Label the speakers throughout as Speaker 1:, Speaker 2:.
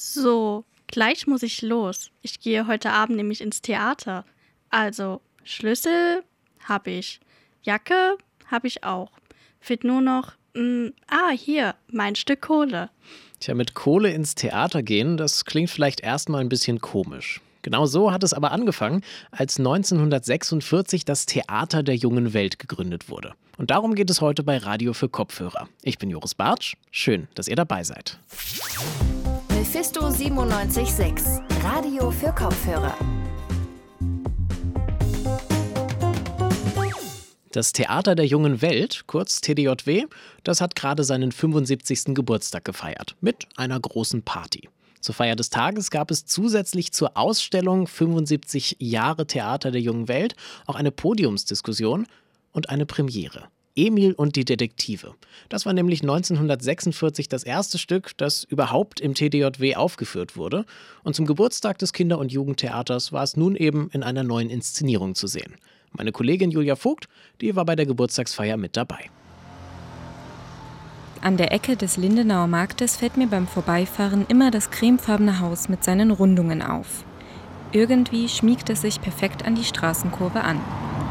Speaker 1: So, gleich muss ich los. Ich gehe heute Abend nämlich ins Theater. Also, Schlüssel habe ich. Jacke habe ich auch. Fehlt nur noch, mh, mm, ah, hier, mein Stück Kohle.
Speaker 2: Tja, mit Kohle ins Theater gehen, das klingt vielleicht erstmal ein bisschen komisch. Genau so hat es aber angefangen, als 1946 das Theater der jungen Welt gegründet wurde. Und darum geht es heute bei Radio für Kopfhörer. Ich bin Joris Bartsch. Schön, dass ihr dabei seid.
Speaker 3: Mephisto 97.6, Radio für Kopfhörer.
Speaker 2: Das Theater der jungen Welt, kurz TDJW, das hat gerade seinen 75. Geburtstag gefeiert mit einer großen Party. Zur Feier des Tages gab es zusätzlich zur Ausstellung 75 Jahre Theater der jungen Welt auch eine Podiumsdiskussion und eine Premiere. Emil und die Detektive. Das war nämlich 1946 das erste Stück, das überhaupt im TDJW aufgeführt wurde. Und zum Geburtstag des Kinder- und Jugendtheaters war es nun eben in einer neuen Inszenierung zu sehen. Meine Kollegin Julia Vogt, die war bei der Geburtstagsfeier mit dabei.
Speaker 4: An der Ecke des Lindenauer Marktes fällt mir beim Vorbeifahren immer das cremefarbene Haus mit seinen Rundungen auf. Irgendwie schmiegt es sich perfekt an die Straßenkurve an.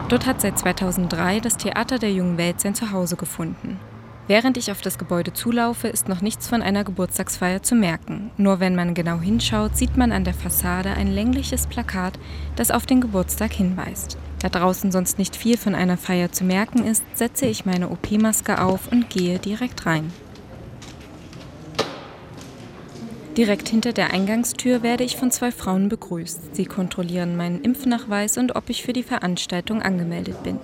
Speaker 4: Dort hat seit 2003 das Theater der jungen Welt sein Zuhause gefunden. Während ich auf das Gebäude zulaufe, ist noch nichts von einer Geburtstagsfeier zu merken. Nur wenn man genau hinschaut, sieht man an der Fassade ein längliches Plakat, das auf den Geburtstag hinweist. Da draußen sonst nicht viel von einer Feier zu merken ist, setze ich meine OP-Maske auf und gehe direkt rein. Direkt hinter der Eingangstür werde ich von zwei Frauen begrüßt. Sie kontrollieren meinen Impfnachweis und ob ich für die Veranstaltung angemeldet bin.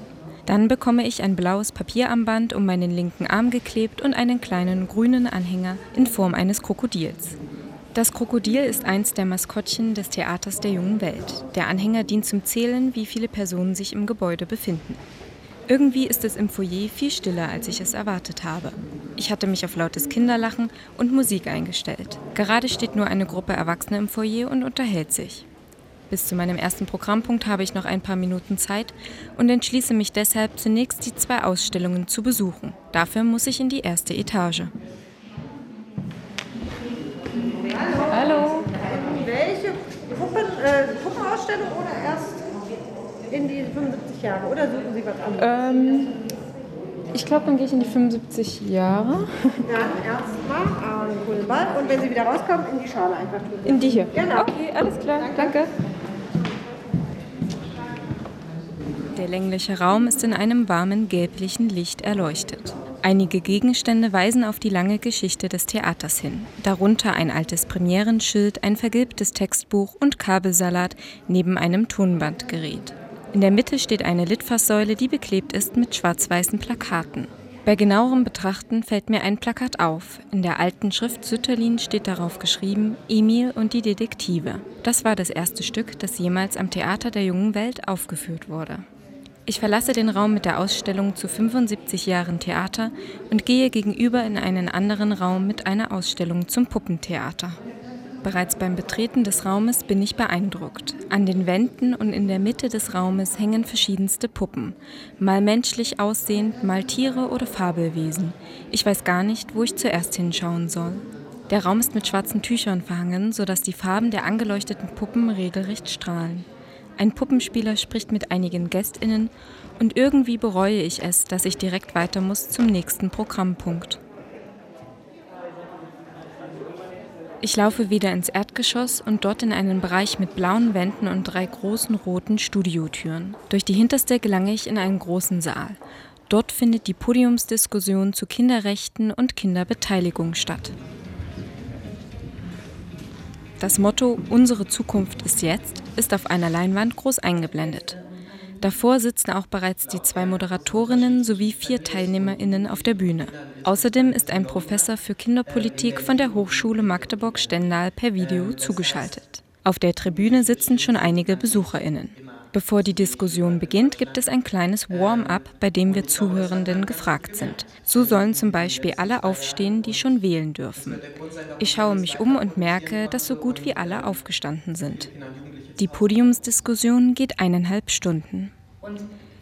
Speaker 4: Dann bekomme ich ein blaues Papierarmband um meinen linken Arm geklebt und einen kleinen grünen Anhänger in Form eines Krokodils. Das Krokodil ist eins der Maskottchen des Theaters der jungen Welt. Der Anhänger dient zum Zählen, wie viele Personen sich im Gebäude befinden. Irgendwie ist es im Foyer viel stiller, als ich es erwartet habe. Ich hatte mich auf lautes Kinderlachen und Musik eingestellt. Gerade steht nur eine Gruppe Erwachsener im Foyer und unterhält sich. Bis zu meinem ersten Programmpunkt habe ich noch ein paar Minuten Zeit und entschließe mich deshalb zunächst die zwei Ausstellungen zu besuchen. Dafür muss ich in die erste Etage.
Speaker 5: Hallo. Hallo. Welche Puppen, äh, Puppenausstellung oder erst in die 75 Jahre? Oder suchen Sie was anderes?
Speaker 6: Ähm, ich glaube, dann gehe ich in die 75 Jahre.
Speaker 5: Dann erstmal einen coolen Ball und wenn Sie wieder rauskommen, in die Schale einfach tun.
Speaker 6: In die hier?
Speaker 5: Genau.
Speaker 6: Okay, alles klar. Danke. Danke.
Speaker 4: Der längliche Raum ist in einem warmen gelblichen Licht erleuchtet. Einige Gegenstände weisen auf die lange Geschichte des Theaters hin, darunter ein altes Premierenschild, ein vergilbtes Textbuch und Kabelsalat neben einem Tonbandgerät. In der Mitte steht eine Litfaßsäule, die beklebt ist mit schwarz-weißen Plakaten. Bei genauerem Betrachten fällt mir ein Plakat auf. In der alten Schrift Sütterlin steht darauf geschrieben Emil und die Detektive. Das war das erste Stück, das jemals am Theater der jungen Welt aufgeführt wurde. Ich verlasse den Raum mit der Ausstellung zu 75 Jahren Theater und gehe gegenüber in einen anderen Raum mit einer Ausstellung zum Puppentheater. Bereits beim Betreten des Raumes bin ich beeindruckt. An den Wänden und in der Mitte des Raumes hängen verschiedenste Puppen, mal menschlich aussehend, mal Tiere oder Fabelwesen. Ich weiß gar nicht, wo ich zuerst hinschauen soll. Der Raum ist mit schwarzen Tüchern verhangen, sodass die Farben der angeleuchteten Puppen regelrecht strahlen. Ein Puppenspieler spricht mit einigen Gästinnen und irgendwie bereue ich es, dass ich direkt weiter muss zum nächsten Programmpunkt. Ich laufe wieder ins Erdgeschoss und dort in einen Bereich mit blauen Wänden und drei großen roten Studiotüren. Durch die hinterste gelange ich in einen großen Saal. Dort findet die Podiumsdiskussion zu Kinderrechten und Kinderbeteiligung statt. Das Motto Unsere Zukunft ist jetzt ist auf einer Leinwand groß eingeblendet. Davor sitzen auch bereits die zwei Moderatorinnen sowie vier Teilnehmerinnen auf der Bühne. Außerdem ist ein Professor für Kinderpolitik von der Hochschule Magdeburg-Stendal per Video zugeschaltet. Auf der Tribüne sitzen schon einige Besucherinnen. Bevor die Diskussion beginnt, gibt es ein kleines Warm-up, bei dem wir Zuhörenden gefragt sind. So sollen zum Beispiel alle aufstehen, die schon wählen dürfen. Ich schaue mich um und merke, dass so gut wie alle aufgestanden sind. Die Podiumsdiskussion geht eineinhalb Stunden.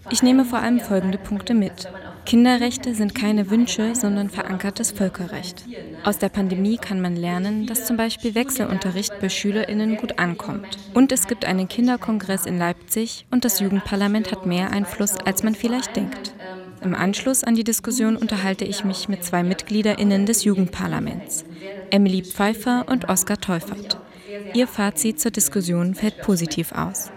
Speaker 4: Ich nehme vor allem folgende Punkte mit. Kinderrechte sind keine Wünsche, sondern verankertes Völkerrecht. Aus der Pandemie kann man lernen, dass zum Beispiel Wechselunterricht bei SchülerInnen gut ankommt. Und es gibt einen Kinderkongress in Leipzig und das Jugendparlament hat mehr Einfluss, als man vielleicht denkt. Im Anschluss an die Diskussion unterhalte ich mich mit zwei MitgliederInnen des Jugendparlaments, Emily Pfeiffer und Oskar Teufert. Ihr Fazit zur Diskussion fällt positiv aus.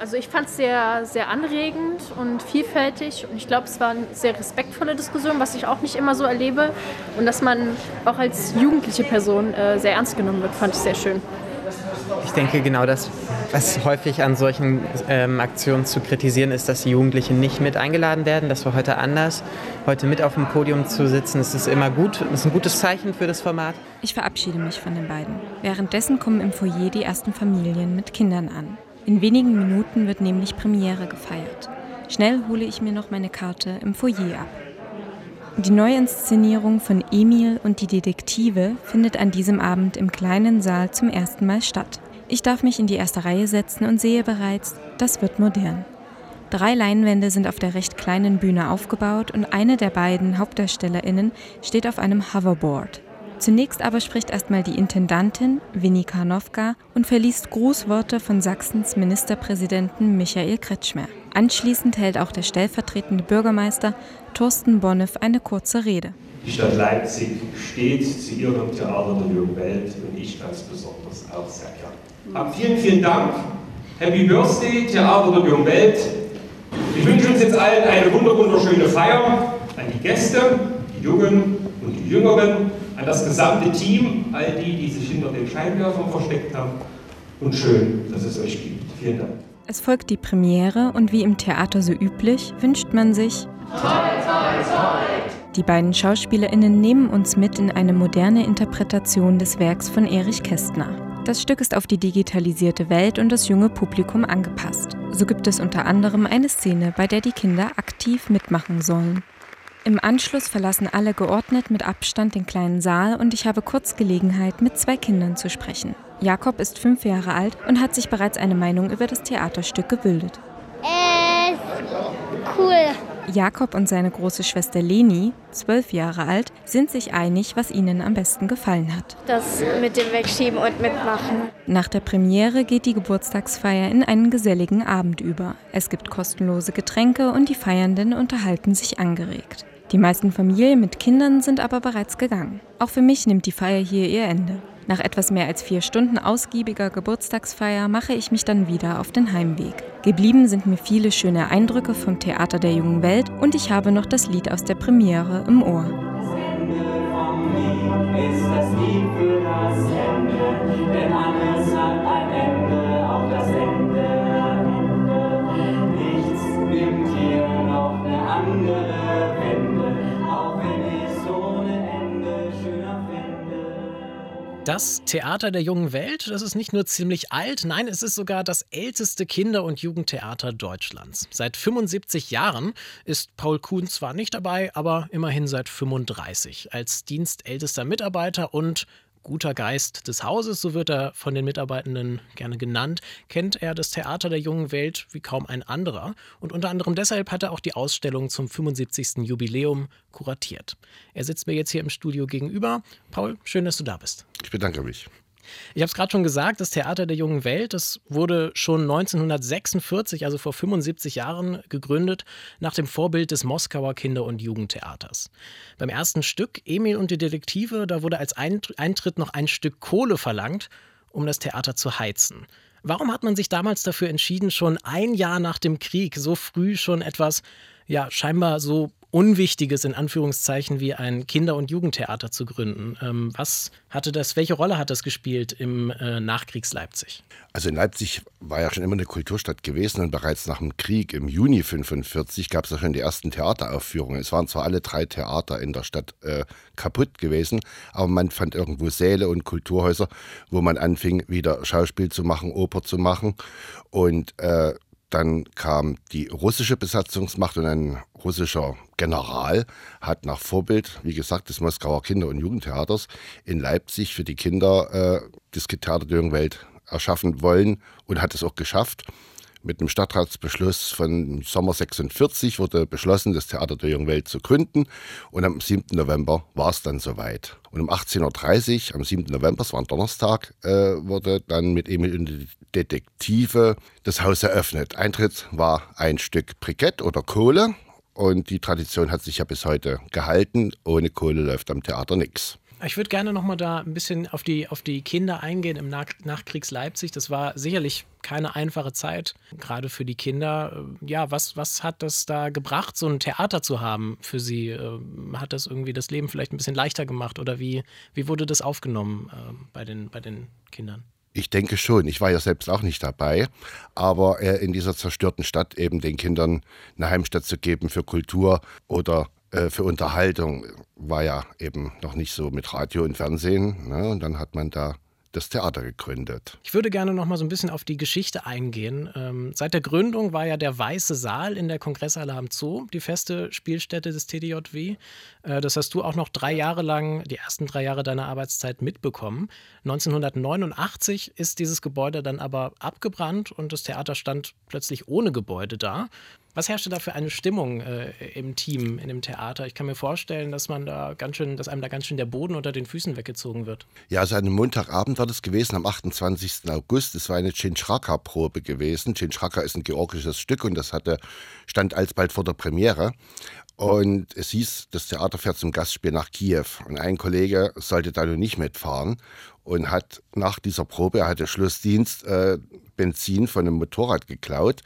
Speaker 7: Also ich fand es sehr, sehr anregend und vielfältig und ich glaube, es war eine sehr respektvolle Diskussion, was ich auch nicht immer so erlebe. Und dass man auch als jugendliche Person äh, sehr ernst genommen wird, fand ich sehr schön.
Speaker 8: Ich denke genau das, was häufig an solchen ähm, Aktionen zu kritisieren ist, dass die Jugendlichen nicht mit eingeladen werden. Das war heute anders. Heute mit auf dem Podium zu sitzen, das ist immer gut. Das ist ein gutes Zeichen für das Format.
Speaker 4: Ich verabschiede mich von den beiden. Währenddessen kommen im Foyer die ersten Familien mit Kindern an. In wenigen Minuten wird nämlich Premiere gefeiert. Schnell hole ich mir noch meine Karte im Foyer ab. Die Neuinszenierung von Emil und die Detektive findet an diesem Abend im kleinen Saal zum ersten Mal statt. Ich darf mich in die erste Reihe setzen und sehe bereits, das wird modern. Drei Leinwände sind auf der recht kleinen Bühne aufgebaut und eine der beiden HauptdarstellerInnen steht auf einem Hoverboard. Zunächst aber spricht erstmal die Intendantin Winnie Karnowka und verliest Grußworte von Sachsens Ministerpräsidenten Michael Kretschmer. Anschließend hält auch der stellvertretende Bürgermeister Thorsten Bonneff eine kurze Rede.
Speaker 9: Die Stadt Leipzig steht zu ihrem Theater der jungen Welt und ich ganz besonders auch sehr gern. Ab vielen, vielen Dank. Happy Birthday, Theater der jungen Welt. Ich wünsche uns jetzt allen eine wunderschöne Feier an die Gäste, die Jungen und die Jüngeren an das gesamte Team, all die, die sich hinter den Scheinwerfern versteckt haben. Und schön, dass es euch gibt. Vielen Dank.
Speaker 4: Es folgt die Premiere und wie im Theater so üblich wünscht man sich
Speaker 10: Toi, toi, toi.
Speaker 4: Die beiden SchauspielerInnen nehmen uns mit in eine moderne Interpretation des Werks von Erich Kästner. Das Stück ist auf die digitalisierte Welt und das junge Publikum angepasst. So gibt es unter anderem eine Szene, bei der die Kinder aktiv mitmachen sollen. Im Anschluss verlassen alle geordnet mit Abstand den kleinen Saal und ich habe kurz Gelegenheit, mit zwei Kindern zu sprechen. Jakob ist fünf Jahre alt und hat sich bereits eine Meinung über das Theaterstück gebildet.
Speaker 11: Äh, cool.
Speaker 4: Jakob und seine große Schwester Leni, zwölf Jahre alt, sind sich einig, was ihnen am besten gefallen hat.
Speaker 11: Das mit dem Wegschieben und Mitmachen.
Speaker 4: Nach der Premiere geht die Geburtstagsfeier in einen geselligen Abend über. Es gibt kostenlose Getränke und die Feiernden unterhalten sich angeregt. Die meisten Familien mit Kindern sind aber bereits gegangen. Auch für mich nimmt die Feier hier ihr Ende. Nach etwas mehr als vier Stunden ausgiebiger Geburtstagsfeier mache ich mich dann wieder auf den Heimweg. Geblieben sind mir viele schöne Eindrücke vom Theater der jungen Welt und ich habe noch das Lied aus der Premiere im Ohr. Das Ende vom Lied ist das Lied für das Ende, denn alles hat ein Ende, auch das Ende am Ende. Nichts nimmt hier noch eine andere.
Speaker 2: Das Theater der jungen Welt, das ist nicht nur ziemlich alt, nein, es ist sogar das älteste Kinder- und Jugendtheater Deutschlands. Seit 75 Jahren ist Paul Kuhn zwar nicht dabei, aber immerhin seit 35 als dienstältester Mitarbeiter und guter Geist des Hauses, so wird er von den Mitarbeitenden gerne genannt, kennt er das Theater der jungen Welt wie kaum ein anderer. Und unter anderem deshalb hat er auch die Ausstellung zum 75. Jubiläum kuratiert. Er sitzt mir jetzt hier im Studio gegenüber. Paul, schön, dass du da bist.
Speaker 12: Ich bedanke mich.
Speaker 2: Ich habe es gerade schon gesagt, das Theater der jungen Welt, das wurde schon 1946, also vor 75 Jahren, gegründet, nach dem Vorbild des Moskauer Kinder- und Jugendtheaters. Beim ersten Stück, Emil und die Detektive, da wurde als Eintritt noch ein Stück Kohle verlangt, um das Theater zu heizen. Warum hat man sich damals dafür entschieden, schon ein Jahr nach dem Krieg so früh schon etwas, ja, scheinbar so Unwichtiges in Anführungszeichen wie ein Kinder- und Jugendtheater zu gründen. Ähm, was hatte das, welche Rolle hat das gespielt im äh, Nachkriegs-Leipzig?
Speaker 12: Also in Leipzig war ja schon immer eine Kulturstadt gewesen und bereits nach dem Krieg im Juni 1945 gab es ja schon die ersten Theateraufführungen. Es waren zwar alle drei Theater in der Stadt äh, kaputt gewesen, aber man fand irgendwo Säle und Kulturhäuser, wo man anfing, wieder Schauspiel zu machen, Oper zu machen und äh, dann kam die russische Besatzungsmacht und ein russischer General hat nach Vorbild, wie gesagt, des Moskauer Kinder- und Jugendtheaters in Leipzig für die Kinder äh, das Theater der jungen Welt erschaffen wollen und hat es auch geschafft. Mit einem Stadtratsbeschluss von Sommer 46 wurde beschlossen, das Theater der Jungen Welt zu gründen. Und am 7. November war es dann soweit. Und um 18.30 Uhr, am 7. November, das war ein Donnerstag, äh, wurde dann mit Emil und die Detektive das Haus eröffnet. Eintritt war ein Stück Brikett oder Kohle. Und die Tradition hat sich ja bis heute gehalten. Ohne Kohle läuft am Theater nichts.
Speaker 2: Ich würde gerne noch mal da ein bisschen auf die, auf die Kinder eingehen im Nach Nachkriegs-Leipzig. Das war sicherlich keine einfache Zeit, gerade für die Kinder. Ja, was, was hat das da gebracht, so ein Theater zu haben für sie? Ähm, hat das irgendwie das Leben vielleicht ein bisschen leichter gemacht oder wie, wie wurde das aufgenommen äh, bei, den, bei den Kindern?
Speaker 12: Ich denke schon. Ich war ja selbst auch nicht dabei. Aber äh, in dieser zerstörten Stadt eben den Kindern eine Heimstatt zu geben für Kultur oder äh, für Unterhaltung war ja eben noch nicht so mit Radio und Fernsehen. Ne? Und dann hat man da das Theater gegründet.
Speaker 2: Ich würde gerne noch mal so ein bisschen auf die Geschichte eingehen. Ähm, seit der Gründung war ja der Weiße Saal in der Kongresshalle am Zoo die feste Spielstätte des TDJW. Äh, das hast du auch noch drei Jahre lang, die ersten drei Jahre deiner Arbeitszeit mitbekommen. 1989 ist dieses Gebäude dann aber abgebrannt und das Theater stand plötzlich ohne Gebäude da. Was herrschte da für eine Stimmung äh, im Team, in dem Theater? Ich kann mir vorstellen, dass man da ganz schön, dass einem da ganz schön der Boden unter den Füßen weggezogen wird.
Speaker 12: Ja, also einem Montagabend war das gewesen, am 28. August. Es war eine Chinchaka-Probe gewesen. Chinchaka ist ein georgisches Stück und das hatte, stand alsbald vor der Premiere. Und es hieß, das Theater fährt zum Gastspiel nach Kiew. Und ein Kollege sollte da nun nicht mitfahren und hat nach dieser Probe, er hatte Schlussdienst, äh, Benzin von einem Motorrad geklaut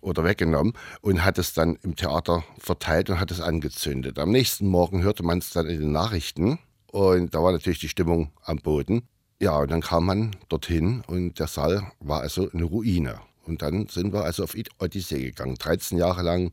Speaker 12: oder weggenommen und hat es dann im Theater verteilt und hat es angezündet. Am nächsten Morgen hörte man es dann in den Nachrichten und da war natürlich die Stimmung am Boden. Ja, und dann kam man dorthin und der Saal war also eine Ruine. Und dann sind wir also auf Odyssee gegangen. 13 Jahre lang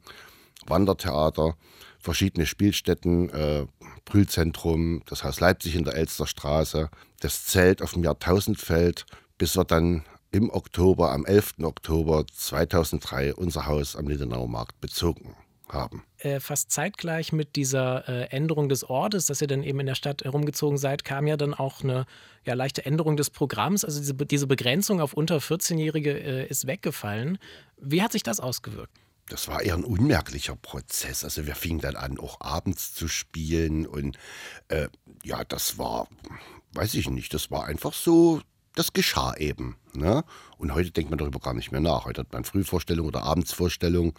Speaker 12: Wandertheater, verschiedene Spielstätten, äh, Brühlzentrum, das Haus Leipzig in der Elsterstraße, das Zelt auf dem Jahrtausendfeld, bis wir dann im Oktober, am 11. Oktober 2003 unser Haus am Lindenauer Markt bezogen haben.
Speaker 2: Äh, fast zeitgleich mit dieser äh, Änderung des Ortes, dass ihr dann eben in der Stadt herumgezogen seid, kam ja dann auch eine ja, leichte Änderung des Programms. Also diese, diese Begrenzung auf unter 14-Jährige äh, ist weggefallen. Wie hat sich das ausgewirkt?
Speaker 12: Das war eher ein unmerklicher Prozess. Also wir fingen dann an, auch abends zu spielen und äh, ja, das war, weiß ich nicht, das war einfach so das geschah eben. Ne? Und heute denkt man darüber gar nicht mehr nach. Heute hat man Frühvorstellung oder Abendsvorstellung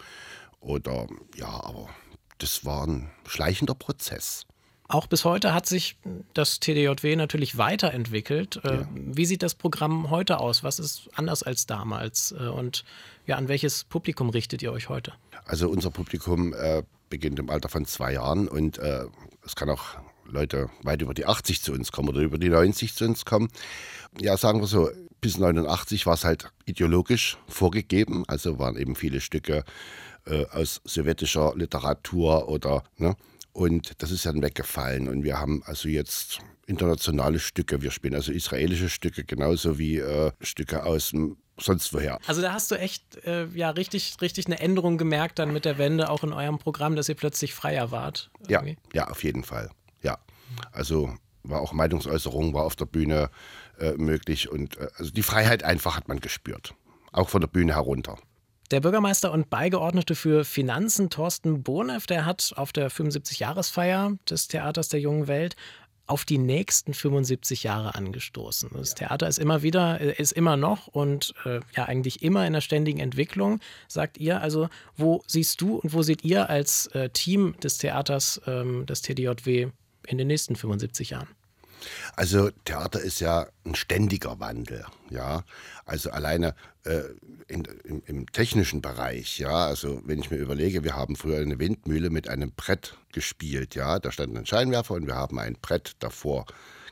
Speaker 12: oder ja, aber das war ein schleichender Prozess.
Speaker 2: Auch bis heute hat sich das TDJW natürlich weiterentwickelt. Äh, ja. Wie sieht das Programm heute aus? Was ist anders als damals? Äh, und ja, an welches Publikum richtet ihr euch heute?
Speaker 12: Also unser Publikum äh, beginnt im Alter von zwei Jahren und äh, es kann auch Leute weit über die 80 zu uns kommen oder über die 90 zu uns kommen ja, sagen wir so, bis 89 war es halt ideologisch vorgegeben. Also waren eben viele Stücke äh, aus sowjetischer Literatur oder, ne? Und das ist dann weggefallen. Und wir haben also jetzt internationale Stücke. Wir spielen also israelische Stücke genauso wie äh, Stücke aus sonst woher.
Speaker 2: Also da hast du echt äh, ja richtig, richtig eine Änderung gemerkt dann mit der Wende auch in eurem Programm, dass ihr plötzlich freier wart.
Speaker 12: Irgendwie. Ja, ja, auf jeden Fall. Ja. Also war auch Meinungsäußerung, war auf der Bühne äh, möglich. Und äh, also die Freiheit einfach hat man gespürt. Auch von der Bühne herunter.
Speaker 2: Der Bürgermeister und Beigeordnete für Finanzen, Thorsten Bohneff, der hat auf der 75-Jahresfeier des Theaters der jungen Welt auf die nächsten 75 Jahre angestoßen. Das ja. Theater ist immer wieder, äh, ist immer noch und äh, ja eigentlich immer in der ständigen Entwicklung, sagt ihr. Also wo siehst du und wo seht ihr als äh, Team des Theaters ähm, des TDJW in den nächsten 75 Jahren?
Speaker 12: Also Theater ist ja ein ständiger Wandel, ja. Also alleine äh, in, im, im, technischen Bereich, ja. Also wenn ich mir überlege, wir haben früher eine Windmühle mit einem Brett gespielt, ja. Da stand ein Scheinwerfer und wir haben ein Brett davor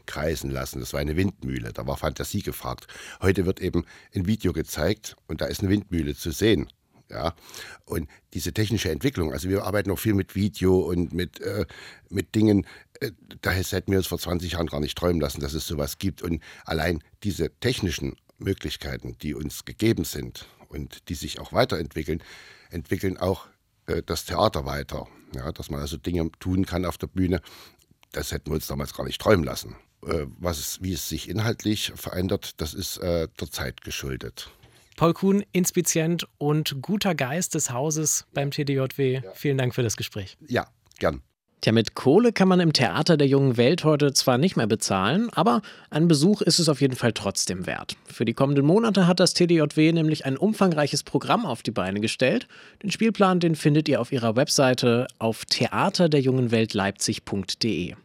Speaker 12: kreisen lassen. Das war eine Windmühle, da war Fantasie gefragt. Heute wird eben ein Video gezeigt und da ist eine Windmühle zu sehen. Ja, und diese technische Entwicklung, also wir arbeiten noch viel mit Video und mit, äh, mit Dingen, äh, da hätten wir uns vor 20 Jahren gar nicht träumen lassen, dass es sowas gibt. Und allein diese technischen Möglichkeiten, die uns gegeben sind und die sich auch weiterentwickeln, entwickeln auch äh, das Theater weiter. Ja, dass man also Dinge tun kann auf der Bühne, das hätten wir uns damals gar nicht träumen lassen. Äh, was es, wie es sich inhaltlich verändert, das ist äh, der Zeit geschuldet.
Speaker 2: Paul Kuhn, Inspizient und guter Geist des Hauses beim TDJW. Ja. Vielen Dank für das Gespräch.
Speaker 12: Ja, gern.
Speaker 2: Tja, mit Kohle kann man im Theater der jungen Welt heute zwar nicht mehr bezahlen, aber ein Besuch ist es auf jeden Fall trotzdem wert. Für die kommenden Monate hat das TDJW nämlich ein umfangreiches Programm auf die Beine gestellt. Den Spielplan, den findet ihr auf ihrer Webseite auf theaterderjungenweltleipzig.de.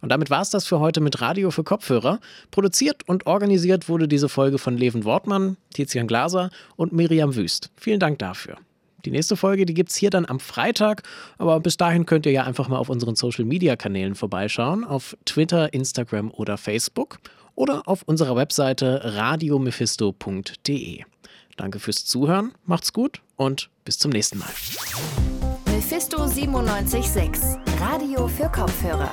Speaker 2: Und damit war es das für heute mit Radio für Kopfhörer. Produziert und organisiert wurde diese Folge von Leven Wortmann, Tizian Glaser und Miriam Wüst. Vielen Dank dafür. Die nächste Folge, die gibt es hier dann am Freitag. Aber bis dahin könnt ihr ja einfach mal auf unseren Social Media Kanälen vorbeischauen. Auf Twitter, Instagram oder Facebook. Oder auf unserer Webseite radiomephisto.de. Danke fürs Zuhören, macht's gut und bis zum nächsten Mal.
Speaker 3: Mephisto 976, Radio für Kopfhörer.